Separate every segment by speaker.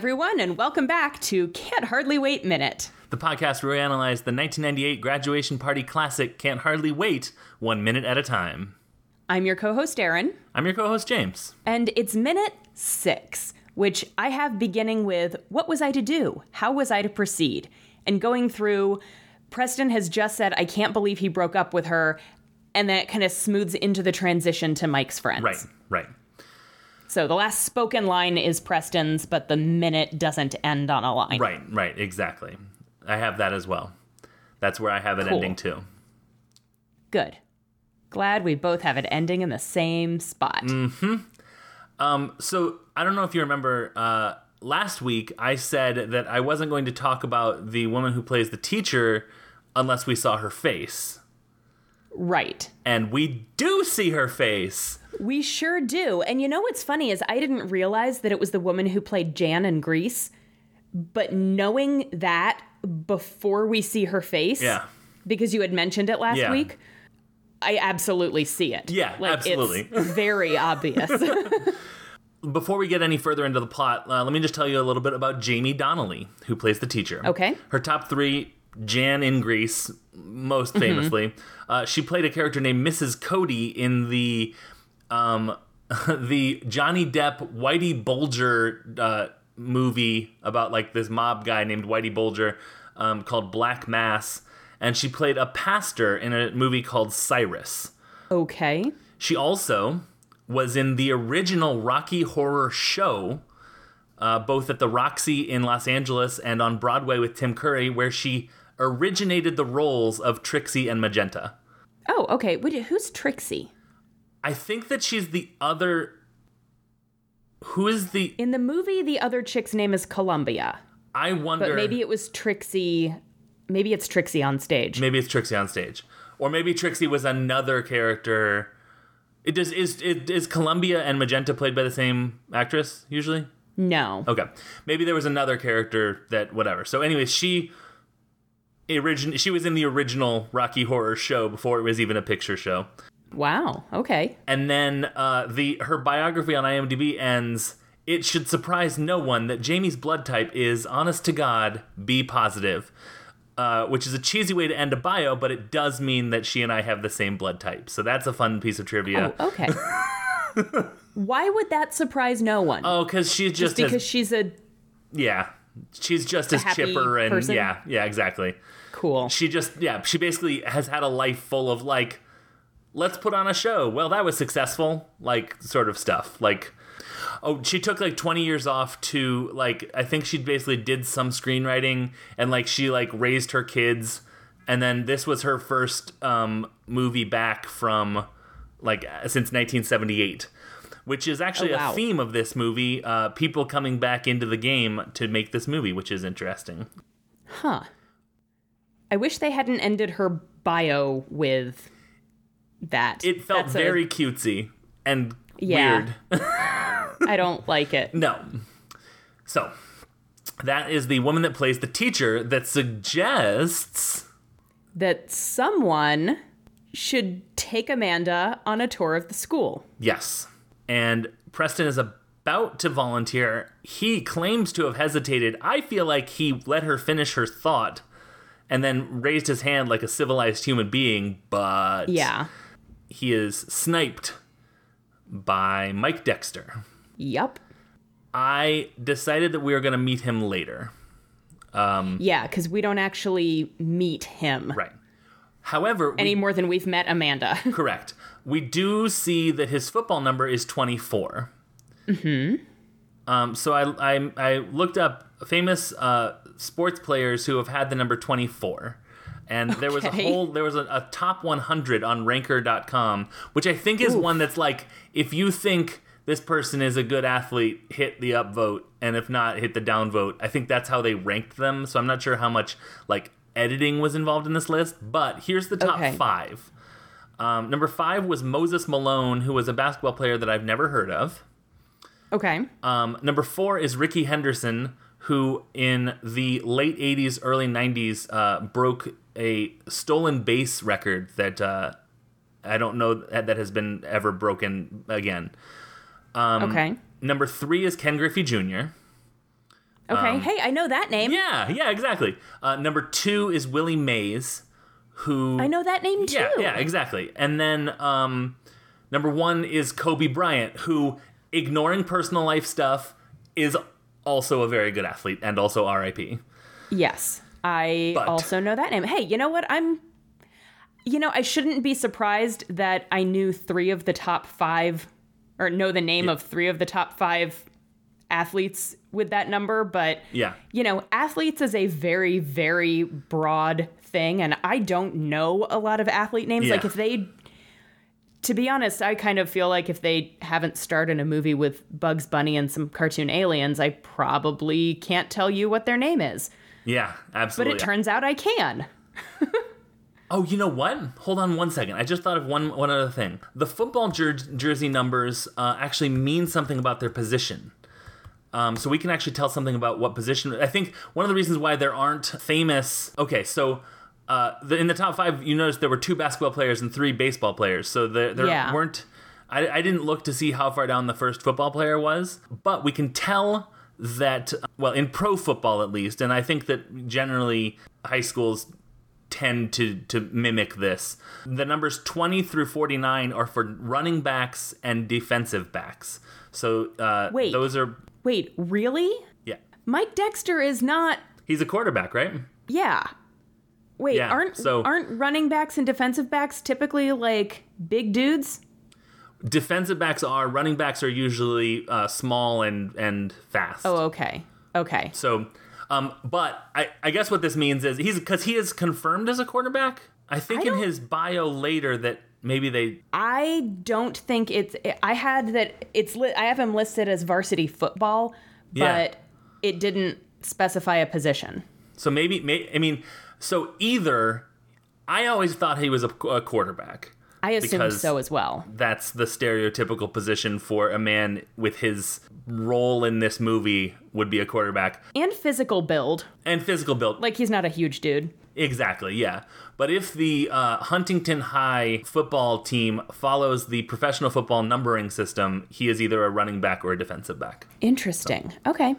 Speaker 1: everyone, and welcome back to Can't Hardly Wait Minute.
Speaker 2: the podcast where we analyze the 1998 graduation party classic Can't Hardly Wait, one minute at a time.
Speaker 1: I'm your co host, Aaron,
Speaker 2: I'm your co host, James.
Speaker 1: and it's minute six, which I have beginning with What was I to do? How was I to proceed? And going through, Preston has just said, I can't believe he broke up with her. And then it kind of smooths into the transition to Mike's friends.
Speaker 2: Right, right.
Speaker 1: So the last spoken line is Preston's, but the minute doesn't end on a line.
Speaker 2: Right, right, exactly. I have that as well. That's where I have it
Speaker 1: Cool.
Speaker 2: ending too.
Speaker 1: Good. Glad we both have it ending in the same spot.
Speaker 2: Hmm Um, so I don't know if you remember, uh, last week I said that I wasn't going to talk about the woman who plays the teacher unless we saw her face.
Speaker 1: Right.
Speaker 2: And we do see her face.
Speaker 1: We sure do. And you know what's funny is I didn't realize that it was the woman who played Jan in Grease. But knowing that before we see her face,
Speaker 2: Yeah.
Speaker 1: because you had mentioned it last
Speaker 2: Yeah.
Speaker 1: week, I absolutely see it.
Speaker 2: Yeah,
Speaker 1: like,
Speaker 2: absolutely.
Speaker 1: It's very obvious.
Speaker 2: Before we get any further into the plot, uh, let me just tell you a little bit about Jamie Donnelly, who plays the teacher.
Speaker 1: Okay.
Speaker 2: Her top three Jan in Grease, most famously. Uh, she played a character named Mrs. Cody in the um, the Johnny Depp Whitey Bulger uh, movie about like this mob guy named Whitey Bulger um, called Black Mass, and she played a pastor in a movie called Cyrus.
Speaker 1: okay.
Speaker 2: She also was in the original Rocky Horror Show, uh, both at the Roxy in Los Angeles and on Broadway with Tim Curry, where she originated the roles of Trixie and Magenta.
Speaker 1: Oh, okay. Wait, who's Trixie?
Speaker 2: I think that she's the other. Who is the?
Speaker 1: In the movie, the other chick's name is Columbia.
Speaker 2: I wonder.
Speaker 1: But maybe it was Trixie. Maybe it's Trixie on stage.
Speaker 2: maybe it's Trixie on stage, or maybe Trixie was another character. It does is it is Columbia and Magenta played by the same actress usually?
Speaker 1: No.
Speaker 2: Okay. Maybe there was another character that whatever. So anyways, she origin she was in the original Rocky Horror show before it was even a picture show.
Speaker 1: Wow. Okay.
Speaker 2: And then uh, the her biography on IMDb ends it should surprise no one that Jamie's blood type is honest to God, B positive. Uh, which is a cheesy way to end a bio, but it does mean that she and I have the same blood type. So that's a fun piece of trivia.
Speaker 1: Oh, okay. Why would that surprise no one?
Speaker 2: Oh, because she's just,
Speaker 1: Just because
Speaker 2: as,
Speaker 1: she's a
Speaker 2: yeah, she's just as chipper and
Speaker 1: person?
Speaker 2: yeah, yeah, exactly.
Speaker 1: cool.
Speaker 2: she just yeah she basically has had a life full of like let's put on a show well that was successful like sort of stuff like oh she took like 20 years off to like i think she basically did some screenwriting and like she like raised her kids and then this was her first um movie back from like since 1978 which is actually
Speaker 1: Oh, wow.
Speaker 2: a theme of this movie uh people coming back into the game to make this movie which is interesting
Speaker 1: Huh. I wish they hadn't ended her bio with that.
Speaker 2: it felt
Speaker 1: That's a-
Speaker 2: very cutesy and
Speaker 1: Yeah.
Speaker 2: weird.
Speaker 1: I don't like it.
Speaker 2: no. So, that is the woman that plays the teacher that suggests.
Speaker 1: That someone should take Amanda on a tour of the school.
Speaker 2: Yes. And Preston is about to volunteer. He claims to have hesitated. I feel like he let her finish her thought and then raised his hand like a civilized human being, but
Speaker 1: Yeah.
Speaker 2: He is sniped by Mike Dexter.
Speaker 1: Yup.
Speaker 2: I decided that we were going to meet him later.
Speaker 1: Yeah, because we don't actually meet him
Speaker 2: Right. However, we-
Speaker 1: any more than we've met Amanda.
Speaker 2: correct. We do see that his football number is 24. Mm-hmm. Um, so I, I, I looked up famous uh, sports players who have had the number 24. And there was a whole, there was a, a top 100 on ranker.com, which I think is one that's like, if you think this person is a good athlete, hit the upvote. And if not, hit the downvote. I think that's how they ranked them. So I'm not sure how much like editing was involved in this list. But here's the top
Speaker 1: Okay.
Speaker 2: five. Um, number five was Moses Malone, who was a basketball player that I've never heard of.
Speaker 1: okay.
Speaker 2: Um, number four is Rickey Henderson, who in the late 80s, early 90s uh, broke a stolen base record that uh, I don't know that has been ever broken again. Um,
Speaker 1: okay.
Speaker 2: Number three is Ken Griffey Jr.
Speaker 1: Okay. hey, I know that name.
Speaker 2: Yeah, yeah, exactly. Uh, number two is Willie Mays, who
Speaker 1: I know that name too.
Speaker 2: Yeah, yeah, exactly. And then um, number one is Kobe Bryant, who, ignoring personal life stuff, is also a very good athlete and also RIP.
Speaker 1: Yes. I
Speaker 2: But-
Speaker 1: also know that name. Hey, you know what? I'm you know, I shouldn't be surprised that I knew 3 of the top 5 or know the name of 3 of the top 5 athletes with that number, but
Speaker 2: Yeah.
Speaker 1: you know, athletes is a very very broad thing and I don't know a lot of athlete names
Speaker 2: Yeah.
Speaker 1: like if they to be honest, I kind of feel like if they haven't starred in a movie with Bugs Bunny and some cartoon aliens, I probably can't tell you what their name is.
Speaker 2: Yeah, absolutely.
Speaker 1: But it turns out I can.
Speaker 2: Oh, you know what? Hold on one second. I just thought of one one other thing. The football jer- jersey numbers uh, actually mean something about their position. Um, so we can actually tell something about what position. I think one of the reasons why there aren't famous. Okay, so uh, the, in the top five, you noticed there were two basketball players and three baseball players. So there, there
Speaker 1: Yeah.
Speaker 2: weren't. I, I didn't look to see how far down the first football player was, but we can tell that well in pro football at least, and I think that generally high schools tend to to mimic this. The numbers 20 through 49 are for running backs and defensive backs. So uh,
Speaker 1: Wait.
Speaker 2: those are
Speaker 1: Wait, really?
Speaker 2: yeah.
Speaker 1: Mike Dexter is not.
Speaker 2: He's a quarterback, right?
Speaker 1: Yeah. Wait,
Speaker 2: Yeah,
Speaker 1: aren't
Speaker 2: so-
Speaker 1: aren't running backs and defensive backs typically like big dudes?
Speaker 2: Defensive backs are running backs are usually uh, small and and fast.
Speaker 1: Oh, okay. Okay.
Speaker 2: So, um, but I, I guess what this means is he's because he is confirmed as a quarterback. I think
Speaker 1: I
Speaker 2: in his bio later that maybe they
Speaker 1: I don't think it's. I had that it's. Li- I have him listed as varsity football,
Speaker 2: Yeah.
Speaker 1: but it didn't specify a position.
Speaker 2: So maybe, may, I mean, so either I always thought he was a, a quarterback.
Speaker 1: I assume so as well.
Speaker 2: That's the stereotypical position for a man with his role in this movie would be a quarterback
Speaker 1: And physical build.
Speaker 2: and physical build.
Speaker 1: Like he's not a huge dude.
Speaker 2: exactly, yeah. But if the uh, Huntington High football team follows the professional football numbering system, he is either a running back or a defensive back.
Speaker 1: Interesting. Okay.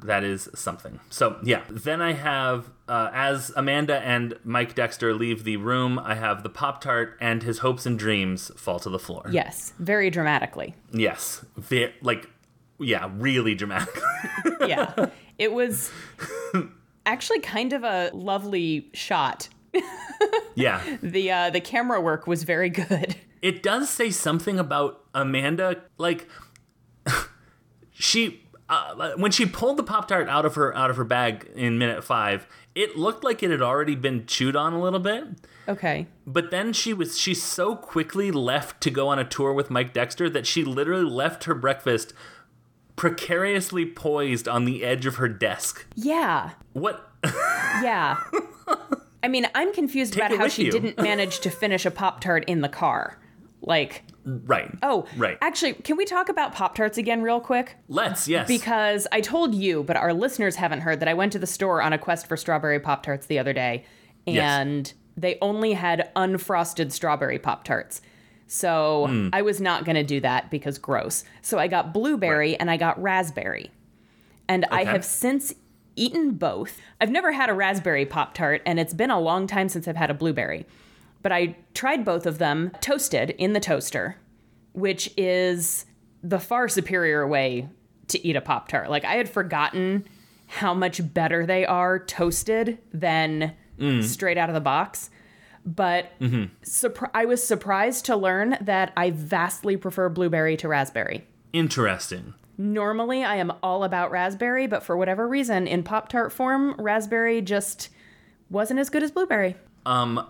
Speaker 2: That is something. So yeah, then I have uh, as Amanda and Mike Dexter leave the room, I have the Pop Tart and his hopes and dreams fall to the floor.
Speaker 1: Yes. Very dramatically.
Speaker 2: Yes, Ve- like yeah, really dramatic.
Speaker 1: Yeah. it was actually kind of a lovely shot.
Speaker 2: yeah,
Speaker 1: The uh, the camera work was very good.
Speaker 2: it does say something about Amanda, like she. Uh, when she pulled the pop tart out of her out of her bag in minute five, it looked like it had already been chewed on a little bit.
Speaker 1: Okay.
Speaker 2: But then she was she so quickly left to go on a tour with Mike Dexter that she literally left her breakfast precariously poised on the edge of her desk.
Speaker 1: Yeah.
Speaker 2: What
Speaker 1: Yeah. I mean, I'm confused about how she
Speaker 2: you.
Speaker 1: didn't manage to finish a Pop Tart in the car. Like,
Speaker 2: right.
Speaker 1: oh,
Speaker 2: Right.
Speaker 1: Actually, can we talk about Pop Tarts again, real quick?
Speaker 2: Let's, yes.
Speaker 1: Because I told you, but our listeners haven't heard that I went to the store on a quest for strawberry Pop Tarts the other day,
Speaker 2: Yes.
Speaker 1: and they only had unfrosted strawberry Pop Tarts. So
Speaker 2: Hmm.
Speaker 1: I was not going to do that because gross. So I got blueberry and I got raspberry. And I have since eaten both. I've never had a raspberry Pop Tart, and it's been a long time since I've had a blueberry. But I tried both of them toasted in the toaster, which is the far superior way to eat a Pop Tart. Like, I had forgotten how much better they are toasted than straight out of the box. But surpri- I was surprised to learn that I vastly prefer blueberry to raspberry.
Speaker 2: Interesting.
Speaker 1: Normally, I am all about raspberry, but for whatever reason, in Pop Tart form, raspberry just wasn't as good as blueberry.
Speaker 2: Um,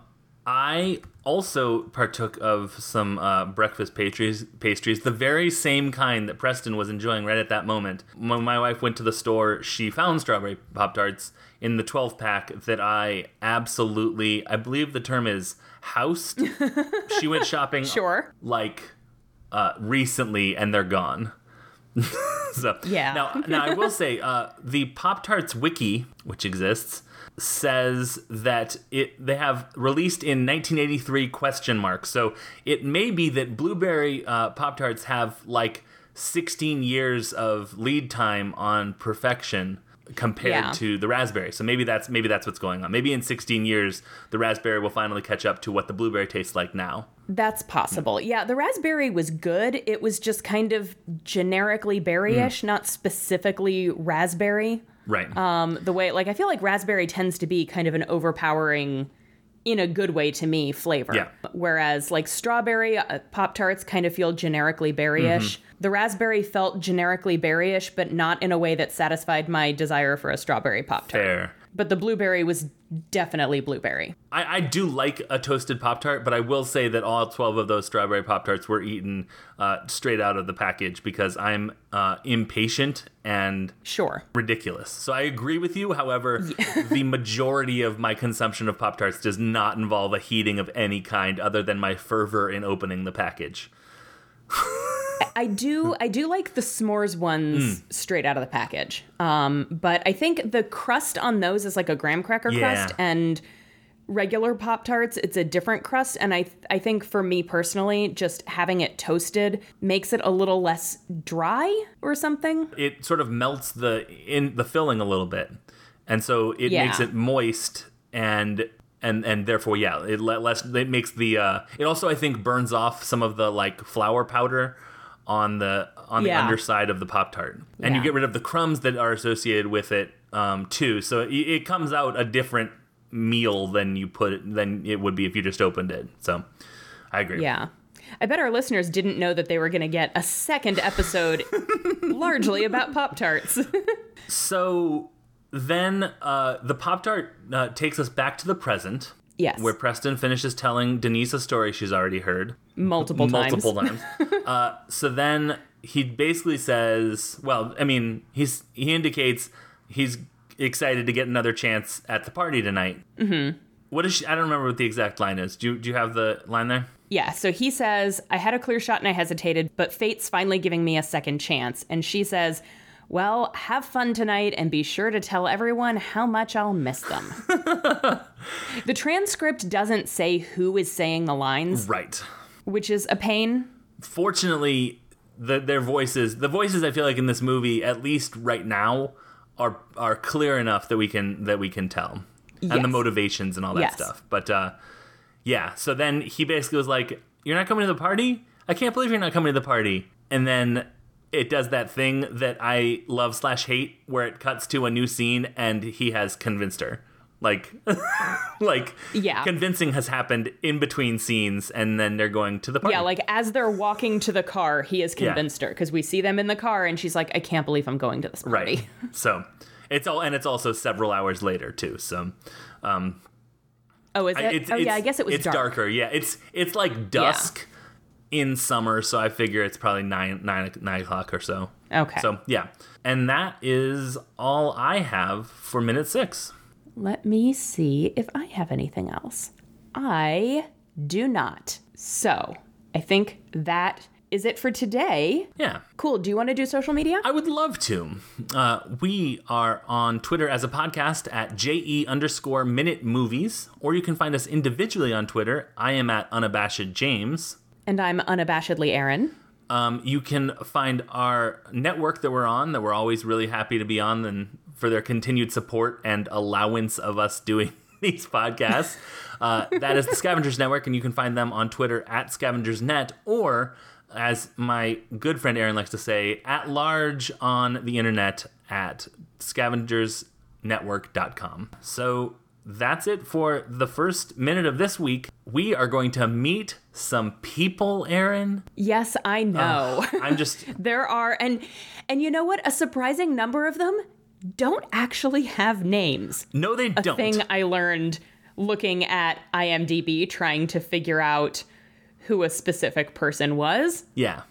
Speaker 2: I also partook of some uh, breakfast pastries, pastries, the very same kind that Preston was enjoying right at that moment. When my wife went to the store, she found strawberry Pop Tarts in the 12 pack that I absolutely, I believe the term is housed. she went shopping
Speaker 1: Sure.
Speaker 2: like uh, recently and they're gone. so
Speaker 1: Yeah.
Speaker 2: Now, now I will say uh, the Pop Tarts wiki, which exists, says that it they have released in 1983 question mark. So it may be that blueberry uh, Pop Tarts have like 16 years of lead time on perfection. Compared
Speaker 1: Yeah.
Speaker 2: to the raspberry. So maybe that's maybe that's what's going on. Maybe in 16 years the raspberry will finally catch up to what the blueberry tastes like now.
Speaker 1: That's possible. Yeah, the raspberry was good. It was just kind of generically berryish, not specifically raspberry.
Speaker 2: Right.
Speaker 1: Um, the way, like, I feel like raspberry tends to be kind of an overpowering, in a good way to me, flavor.
Speaker 2: Yeah.
Speaker 1: Whereas, like, strawberry uh, Pop Tarts kind of feel generically berryish. The raspberry felt generically berryish, but not in a way that satisfied my desire for a strawberry Pop Tart.
Speaker 2: Fair.
Speaker 1: But the blueberry was definitely blueberry.
Speaker 2: I, I do like a toasted Pop Tart, but I will say that all 12 of those strawberry Pop Tarts were eaten uh, straight out of the package because I'm uh, impatient and
Speaker 1: Sure.
Speaker 2: ridiculous. So I agree with you. However, the majority of my consumption of Pop Tarts does not involve a heating of any kind other than my fervor in opening the package.
Speaker 1: I do I do like the s'mores ones
Speaker 2: Hmm.
Speaker 1: straight out of the package. Um, but I think the crust on those is like a graham cracker
Speaker 2: Yeah.
Speaker 1: crust and regular Pop Tarts, it's a different crust. And I I think for me personally, just having it toasted makes it a little less dry or something.
Speaker 2: It sort of melts the in the filling a little bit, and so it
Speaker 1: Yeah.
Speaker 2: makes it moist and. And, and therefore, yeah, it le- less it makes the uh, it also I think burns off some of the like flour powder on the on the underside of the pop tart, and you get rid of the crumbs that are associated with it um, too. So it, it comes out a different meal than you put it than it would be if you just opened it. So I agree.
Speaker 1: Yeah. I bet our listeners didn't know that they were going to get a second episode largely about Pop Tarts.
Speaker 2: So then uh, the Pop Tart uh, takes us back to the present.
Speaker 1: Yes.
Speaker 2: Where Preston finishes telling Denise a story she's already heard
Speaker 1: multiple times.
Speaker 2: multiple times. uh, so then he basically says, well, I mean, he's he indicates he's excited to get another chance at the party tonight. Mm-hmm. What is she, I don't remember what the exact line is. Do you, do you have the line there?
Speaker 1: Yeah, so he says, I had a clear shot and I hesitated, but fate's finally giving me a second chance. And she says, Well, have fun tonight and be sure to tell everyone how much I'll miss them. the transcript doesn't say who is saying the lines,
Speaker 2: Right.
Speaker 1: which is a pain.
Speaker 2: Fortunately, the, their voices, the voices I feel like in this movie, at least right now, are are clear enough that we can that we can tell, and the motivations and all that
Speaker 1: Yes.
Speaker 2: stuff. But uh, yeah, so then he basically was like, "You're not coming to the party? I can't believe you're not coming to the party." And then it does that thing that I love slash hate, where it cuts to a new scene and he has convinced her. Like, like,
Speaker 1: Yeah.
Speaker 2: convincing has happened in between scenes, and then they're going to the party.
Speaker 1: Yeah, like as they're walking to the car, he has
Speaker 2: Yeah.
Speaker 1: convinced her because we see them in the car and she's like, I can't believe I'm going to this party.
Speaker 2: Right. so it's all, and it's also several hours later too. So um,
Speaker 1: Oh, is it?
Speaker 2: I- it's,
Speaker 1: oh, yeah, I guess it was
Speaker 2: it's
Speaker 1: dark.
Speaker 2: darker. Yeah, it's it's like dusk in summer, so I figure it's probably nine nine nine o'clock or so.
Speaker 1: Okay.
Speaker 2: So yeah, and that is all I have for minute six.
Speaker 1: Let me see if I have anything else. I do not. So I think that is it for today.
Speaker 2: Yeah.
Speaker 1: Cool. Do you want to do social media?
Speaker 2: I would love to. Uh, we are on Twitter as a podcast at JE underscore minute movies, or you can find us individually on Twitter. I am at unabashed James.
Speaker 1: And I'm unabashedly Aaron.
Speaker 2: Um, you can find our network that we're on, that we're always really happy to be on, and for their continued support and allowance of us doing these podcasts. Uh, that is the Scavengers Network, and you can find them on Twitter at ScavengersNet, or as my good friend Aaron likes to say, at large on the internet at scavengersnetwork.com. So that's it for the first minute of this week. We are going to meet some people, Aaron.
Speaker 1: Yes, I know.
Speaker 2: I'm just
Speaker 1: there are and and you know what? A surprising number of them don't actually have names.
Speaker 2: no, they
Speaker 1: A
Speaker 2: don't.
Speaker 1: thing I learned looking at IMDb trying to figure out who a specific person was.
Speaker 2: Yeah.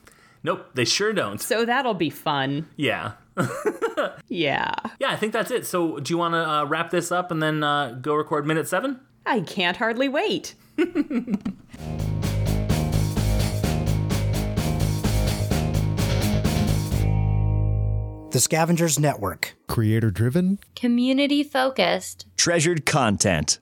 Speaker 2: Nope, they sure don't.
Speaker 1: So that'll be fun.
Speaker 2: Yeah.
Speaker 1: Yeah.
Speaker 2: Yeah, I think that's it. So, do you want to uh, wrap this up and then uh, go record minute seven?
Speaker 1: I can't hardly wait.
Speaker 3: The Scavengers Network.
Speaker 4: Creator driven?
Speaker 5: Community focused.
Speaker 6: Treasured content.